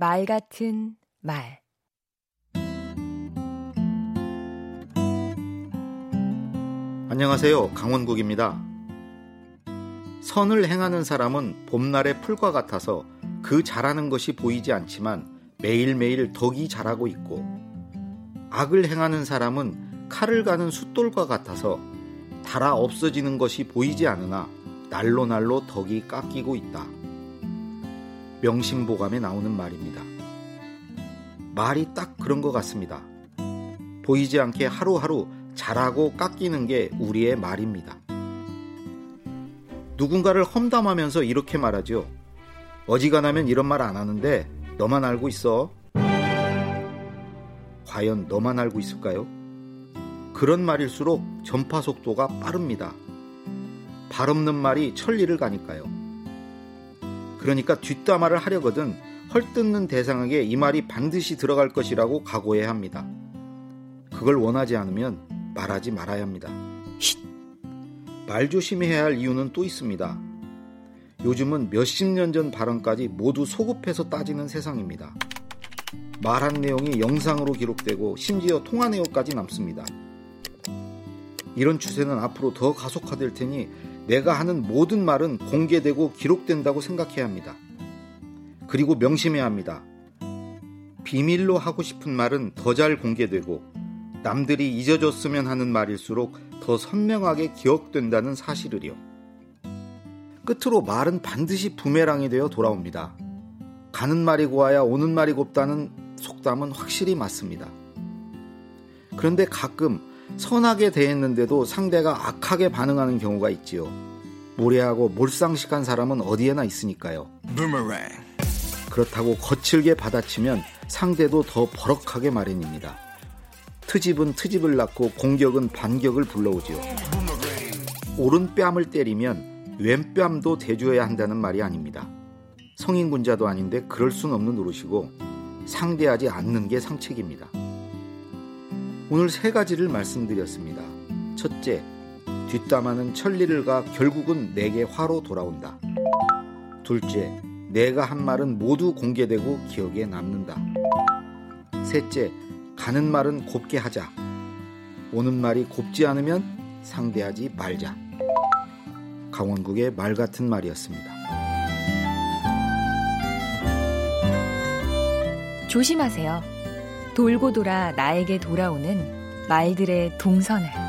말 같은 말 안녕하세요. 강원국입니다. 선을 행하는 사람은 봄날의 풀과 같아서 그 잘하는 것이 보이지 않지만 매일매일 덕이 자라고 있고 악을 행하는 사람은 칼을 가는 숫돌과 같아서 달아 없어지는 것이 보이지 않으나 날로 날로 덕이 깎이고 있다. 명심보감에 나오는 말입니다. 말이 딱 그런 것 같습니다. 보이지 않게 하루하루 자라고 깎이는 게 우리의 말입니다. 누군가를 험담하면서 이렇게 말하죠. 어지간하면 이런 말 안 하는데 너만 알고 있어. 과연 너만 알고 있을까요? 그런 말일수록 전파 속도가 빠릅니다. 발 없는 말이 천리를 가니까요. 그러니까 뒷담화를 하려거든 헐뜯는 대상에게 이 말이 반드시 들어갈 것이라고 각오해야 합니다. 그걸 원하지 않으면 말하지 말아야 합니다. 말 조심해야 할 이유는 또 있습니다. 요즘은 몇십 년 전 발언까지 모두 소급해서 따지는 세상입니다. 말한 내용이 영상으로 기록되고 심지어 통화 내용까지 남습니다. 이런 추세는 앞으로 더 가속화될 테니 내가 하는 모든 말은 공개되고 기록된다고 생각해야 합니다. 그리고 명심해야 합니다. 비밀로 하고 싶은 말은 더 잘 공개되고 남들이 잊어줬으면 하는 말일수록 더 선명하게 기억된다는 사실을요. 끝으로 말은 반드시 부메랑이 되어 돌아옵니다. 가는 말이 고와야 오는 말이 곱다는 속담은 확실히 맞습니다. 그런데 가끔 선하게 대했는데도 상대가 악하게 반응하는 경우가 있지요. 무례하고 몰상식한 사람은 어디에나 있으니까요. 그렇다고 거칠게 받아치면 상대도 더 버럭하게 마련입니다. 트집은 트집을 낳고 공격은 반격을 불러오지요. 오른 뺨을 때리면 왼 뺨도 대줘야 한다는 말이 아닙니다. 성인군자도 아닌데 그럴 순 없는 노릇이고 상대하지 않는 게 상책입니다. 오늘 세 가지를 말씀드렸습니다. 첫째, 뒷담화는 천리를 가 결국은 내게 화로 돌아온다. 둘째, 내가 한 말은 모두 공개되고 기억에 남는다. 셋째, 가는 말은 곱게 하자. 오는 말이 곱지 않으면 상대하지 말자. 강원국의 말 같은 말이었습니다. 조심하세요. 돌고 돌아 나에게 돌아오는 말들의 동선을.